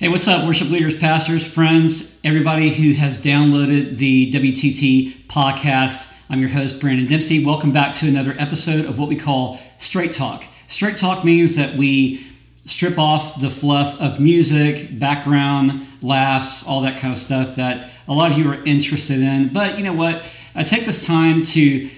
Hey, what's up, worship leaders, pastors, friends, everybody who has downloaded the WTT podcast? I'm your host, Brandon Dempsey. Welcome back to another episode of what we call Straight Talk. Straight Talk means that we strip off the fluff of music, background, laughs, all that kind of stuff that a lot of you are interested in. But you know what? I take this time to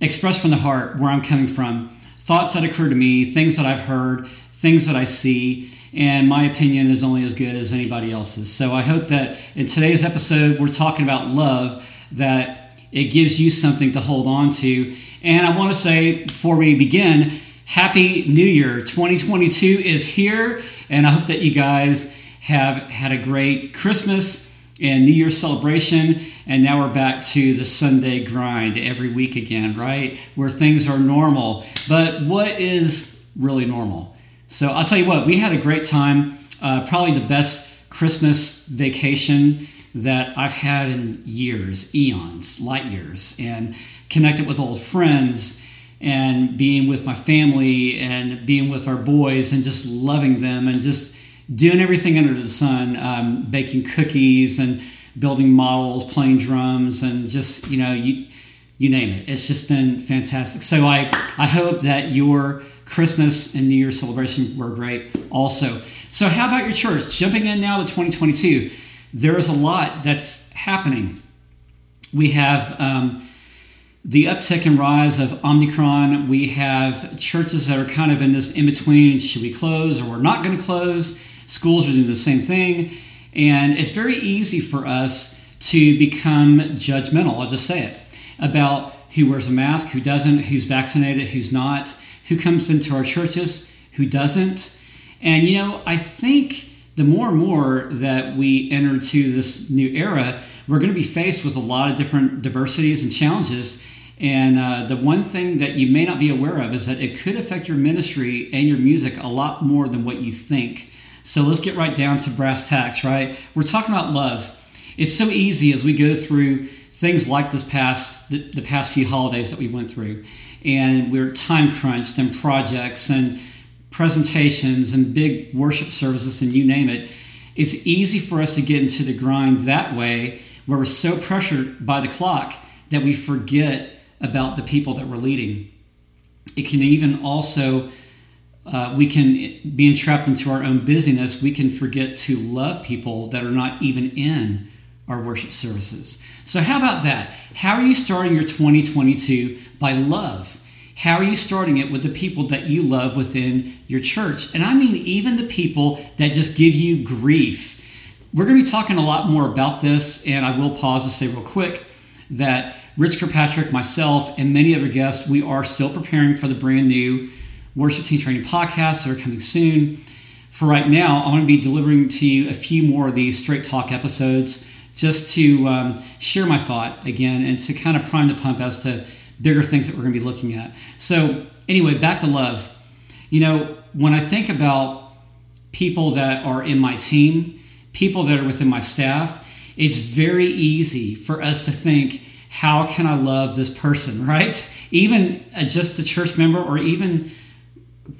express from the heart where I'm coming from, thoughts that occur to me, things that I've heard, things that I see and my opinion is only as good as anybody else's. So I hope that in today's episode, we're talking about love, that it gives you something to hold on to. And I want to say before we begin, Happy New Year. 2022 is here, and I hope that you guys have had a great Christmas and New Year celebration. And now we're back to the Sunday grind every week again, right? Where things are normal. But what is really normal? So I'll tell you what, we had a great time. Uh, probably the best Christmas vacation that I've had in years, eons, light years, and connected with old friends and being with my family and being with our boys and just loving them and just doing everything under the sun, um, baking cookies and building models, playing drums, and just, you know, you, you name it. It's just been fantastic. So I, I hope that your Christmas and New Year's celebration were great also. So, how about your church? Jumping in now to 2022, there is a lot that's happening. We have um, the uptick and rise of Omicron. We have churches that are kind of in this in between should we close or we're not going to close? Schools are doing the same thing. And it's very easy for us to become judgmental, I'll just say it, about who wears a mask, who doesn't, who's vaccinated, who's not who comes into our churches, who doesn't. And, you know, I think the more and more that we enter to this new era, we're going to be faced with a lot of different diversities and challenges. And uh, the one thing that you may not be aware of is that it could affect your ministry and your music a lot more than what you think. So let's get right down to brass tacks, right? We're talking about love. It's so easy as we go through things like this past the, the past few holidays that we went through and we're time crunched and projects and presentations and big worship services and you name it. It's easy for us to get into the grind that way where we're so pressured by the clock that we forget about the people that we're leading. It can even also uh, we can be entrapped into our own busyness. We can forget to love people that are not even in our worship services. So, how about that? How are you starting your 2022 by love? How are you starting it with the people that you love within your church? And I mean, even the people that just give you grief. We're going to be talking a lot more about this, and I will pause to say real quick that Rich Kirkpatrick, myself, and many other guests, we are still preparing for the brand new worship team training podcasts that are coming soon. For right now, I'm going to be delivering to you a few more of these straight talk episodes just to um, share my thought again and to kind of prime the pump as to bigger things that we're going to be looking at. So, anyway, back to love. You know, when I think about people that are in my team, people that are within my staff, it's very easy for us to think, how can I love this person, right? Even uh, just a church member or even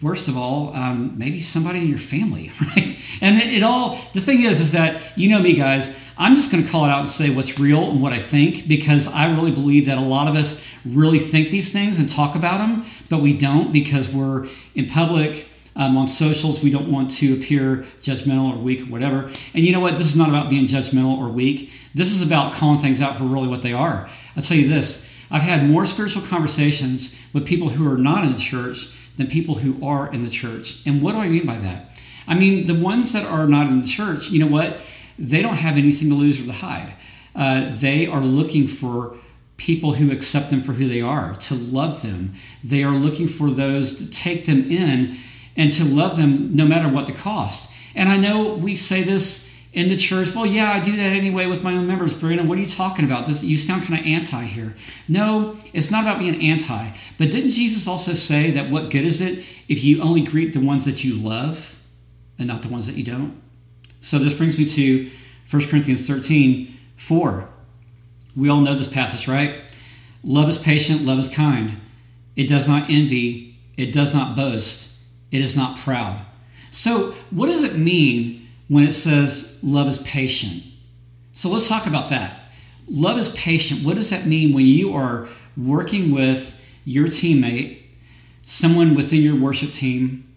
worst of all, um, maybe somebody in your family, right? And it, it, all, the thing is, is that, you know me, guys, I'm just going to call it out and say what's real and what I think because I really believe that a lot of us really think these things and talk about them, but we don't because we're in public. Um, on socials, we don't want to appear judgmental or weak or whatever. And you know what? This is not about being judgmental or weak. This is about calling things out for really what they are. I'll tell you this I've had more spiritual conversations with people who are not in the church than people who are in the church. And what do I mean by that? I mean, the ones that are not in the church, you know what? They don't have anything to lose or to hide. Uh, they are looking for people who accept them for who they are, to love them. They are looking for those to take them in and to love them no matter what the cost. And I know we say this in the church, well, yeah, I do that anyway with my own members. Brandon, what are you talking about? This you sound kind of anti here. No, it's not about being anti. But didn't Jesus also say that what good is it if you only greet the ones that you love and not the ones that you don't? So this brings me to 1 Corinthians 13, 4. We all know this passage, right? Love is patient, love is kind. It does not envy, it does not boast, it is not proud. So, what does it mean when it says love is patient. So let's talk about that. Love is patient. What does that mean when you are working with your teammate, someone within your worship team,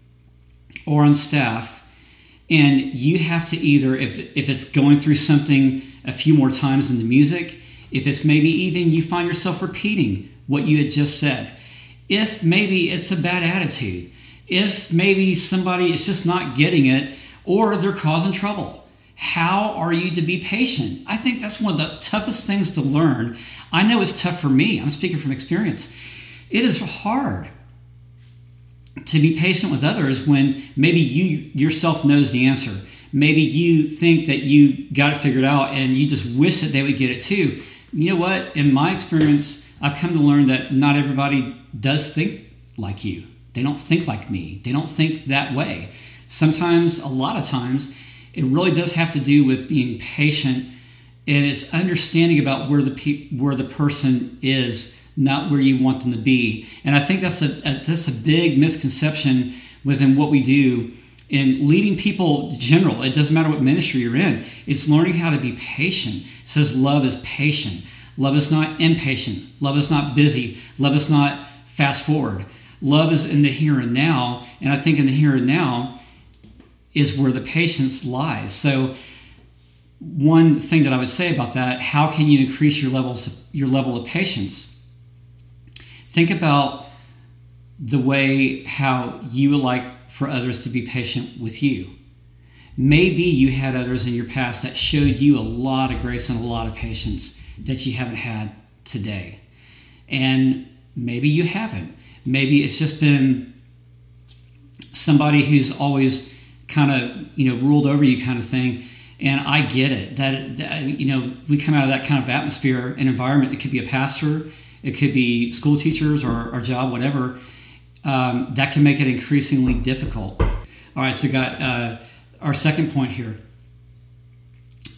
or on staff, and you have to either, if, if it's going through something a few more times in the music, if it's maybe even you find yourself repeating what you had just said, if maybe it's a bad attitude, if maybe somebody is just not getting it or they're causing trouble. How are you to be patient? I think that's one of the toughest things to learn. I know it's tough for me. I'm speaking from experience. It is hard to be patient with others when maybe you yourself knows the answer. Maybe you think that you got it figured out and you just wish that they would get it too. You know what? In my experience, I've come to learn that not everybody does think like you. They don't think like me. They don't think that way. Sometimes, a lot of times, it really does have to do with being patient and it's understanding about where the pe- where the person is, not where you want them to be. And I think that's a, a that's a big misconception within what we do in leading people general. It doesn't matter what ministry you're in. It's learning how to be patient. It says love is patient. Love is not impatient. Love is not busy. Love is not fast forward. Love is in the here and now. And I think in the here and now is where the patience lies. So, one thing that I would say about that, how can you increase your levels your level of patience? Think about the way how you would like for others to be patient with you. Maybe you had others in your past that showed you a lot of grace and a lot of patience that you haven't had today. And maybe you haven't. Maybe it's just been somebody who's always kind of, you know, ruled over you kind of thing. And I get it that, that, you know, we come out of that kind of atmosphere and environment. It could be a pastor, it could be school teachers or our job, whatever. Um, that can make it increasingly difficult. All right, so got uh, our second point here.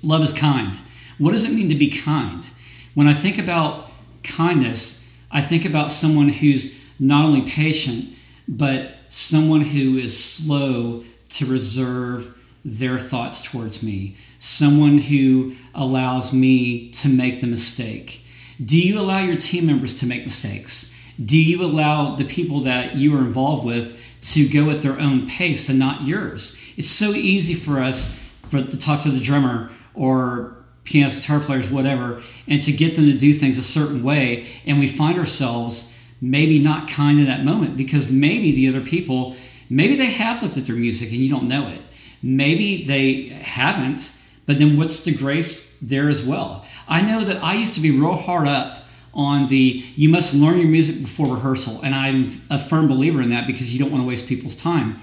Love is kind. What does it mean to be kind? When I think about kindness, I think about someone who's not only patient, but someone who is slow to reserve their thoughts towards me, someone who allows me to make the mistake. Do you allow your team members to make mistakes? Do you allow the people that you are involved with to go at their own pace and not yours? It's so easy for us for, to talk to the drummer or pianist, guitar players, whatever, and to get them to do things a certain way, and we find ourselves maybe not kind in that moment because maybe the other people, maybe they have looked at their music and you don't know it. Maybe they haven't, but then what's the grace there as well? I know that I used to be real hard up on the you must learn your music before rehearsal, and I'm a firm believer in that because you don't want to waste people's time.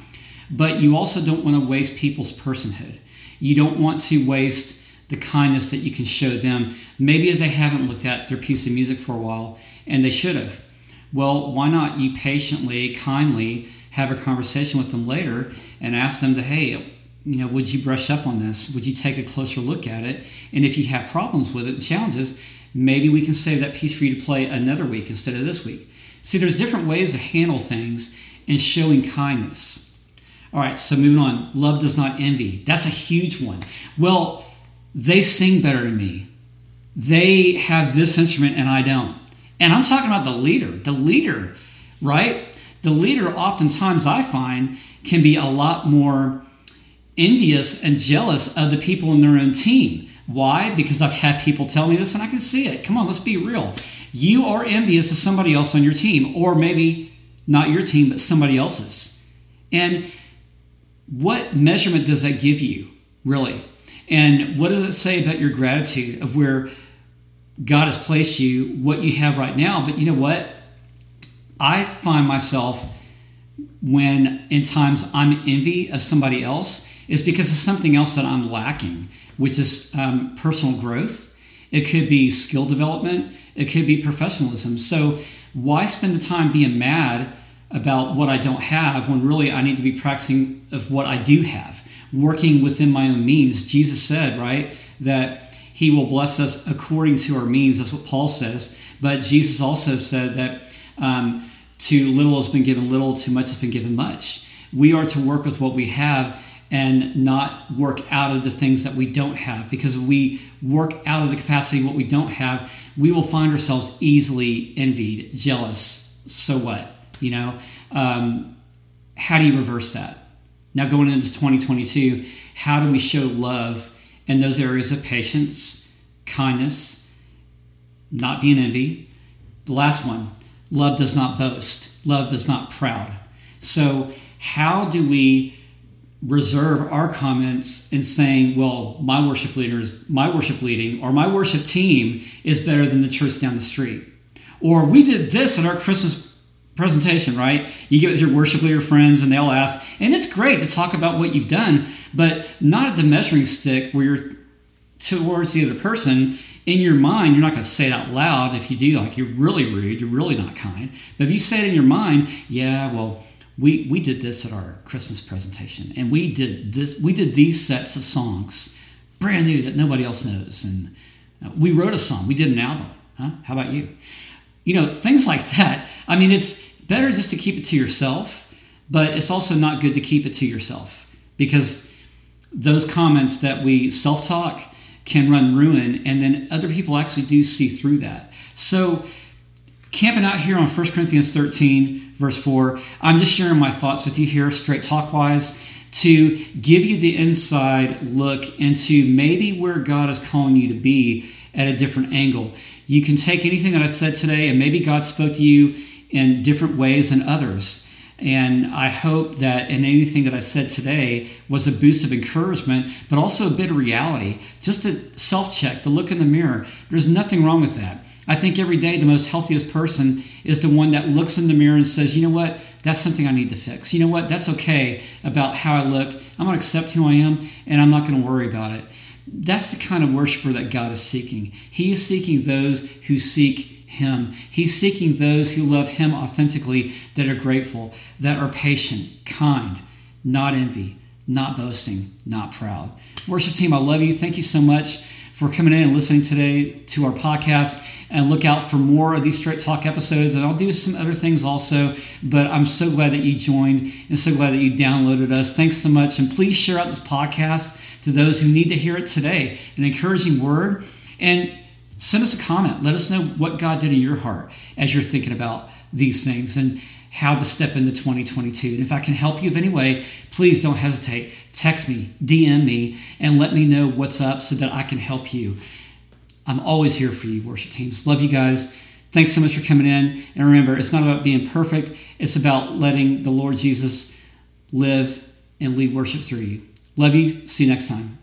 But you also don't want to waste people's personhood. You don't want to waste the kindness that you can show them. Maybe they haven't looked at their piece of music for a while and they should have. Well, why not you patiently, kindly have a conversation with them later and ask them to, hey, you know, would you brush up on this? Would you take a closer look at it? And if you have problems with it and challenges, maybe we can save that piece for you to play another week instead of this week. See, there's different ways to handle things and showing kindness. All right, so moving on. Love does not envy. That's a huge one. Well, they sing better than me. They have this instrument and I don't. And I'm talking about the leader. The leader, right? The leader, oftentimes, I find, can be a lot more envious and jealous of the people in their own team. Why? Because I've had people tell me this and I can see it. Come on, let's be real. You are envious of somebody else on your team, or maybe not your team, but somebody else's. And what measurement does that give you, really? And what does it say about your gratitude of where God has placed you, what you have right now? But you know what? I find myself when in times I'm envy of somebody else is because of something else that I'm lacking, which is um, personal growth. It could be skill development. It could be professionalism. So why spend the time being mad about what I don't have when really I need to be practicing of what I do have? working within my own means. Jesus said, right, that he will bless us according to our means. That's what Paul says. But Jesus also said that um, little has been given little, too much has been given much. We are to work with what we have and not work out of the things that we don't have. Because if we work out of the capacity what we don't have, we will find ourselves easily envied, jealous. So what? You know, um, how do you reverse that? Now, going into 2022, how do we show love in those areas of patience, kindness, not being envy? The last one, love does not boast, love does not proud. So, how do we reserve our comments in saying, well, my worship leader is my worship leading, or my worship team is better than the church down the street? Or we did this at our Christmas presentation, right? You get with your worship leader friends and they'll ask, and it's great to talk about what you've done, but not at the measuring stick where you're towards the other person. In your mind, you're not going to say it out loud. If you do, like you're really rude, you're really not kind. But if you say it in your mind, yeah, well, we we did this at our Christmas presentation, and we did this. We did these sets of songs, brand new that nobody else knows, and uh, we wrote a song. We did an album. Huh? How about you? You know things like that. I mean, it's better just to keep it to yourself, but it's also not good to keep it to yourself because those comments that we self-talk can run ruin, and then other people actually do see through that. So camping out here on 1 Corinthians 13, verse 4, I'm just sharing my thoughts with you here, straight talk wise, to give you the inside look into maybe where God is calling you to be at a different angle. You can take anything that I said today, and maybe God spoke to you in different ways than others. And I hope that in anything that I said today was a boost of encouragement, but also a bit of reality. Just to self check, to look in the mirror. There's nothing wrong with that. I think every day the most healthiest person is the one that looks in the mirror and says, you know what, that's something I need to fix. You know what, that's okay about how I look. I'm going to accept who I am and I'm not going to worry about it. That's the kind of worshiper that God is seeking. He is seeking those who seek Him. He's seeking those who love Him authentically, that are grateful, that are patient, kind, not envy, not boasting, not proud. Worship team, I love you. Thank you so much for coming in and listening today to our podcast. And look out for more of these Straight Talk episodes. And I'll do some other things also. But I'm so glad that you joined and so glad that you downloaded us. Thanks so much. And please share out this podcast to those who need to hear it today. An encouraging word. And send us a comment. Let us know what God did in your heart as you're thinking about these things. And how to step into 2022. And if I can help you in any way, please don't hesitate. Text me, DM me, and let me know what's up so that I can help you. I'm always here for you, worship teams. Love you guys. Thanks so much for coming in. And remember, it's not about being perfect, it's about letting the Lord Jesus live and lead worship through you. Love you. See you next time.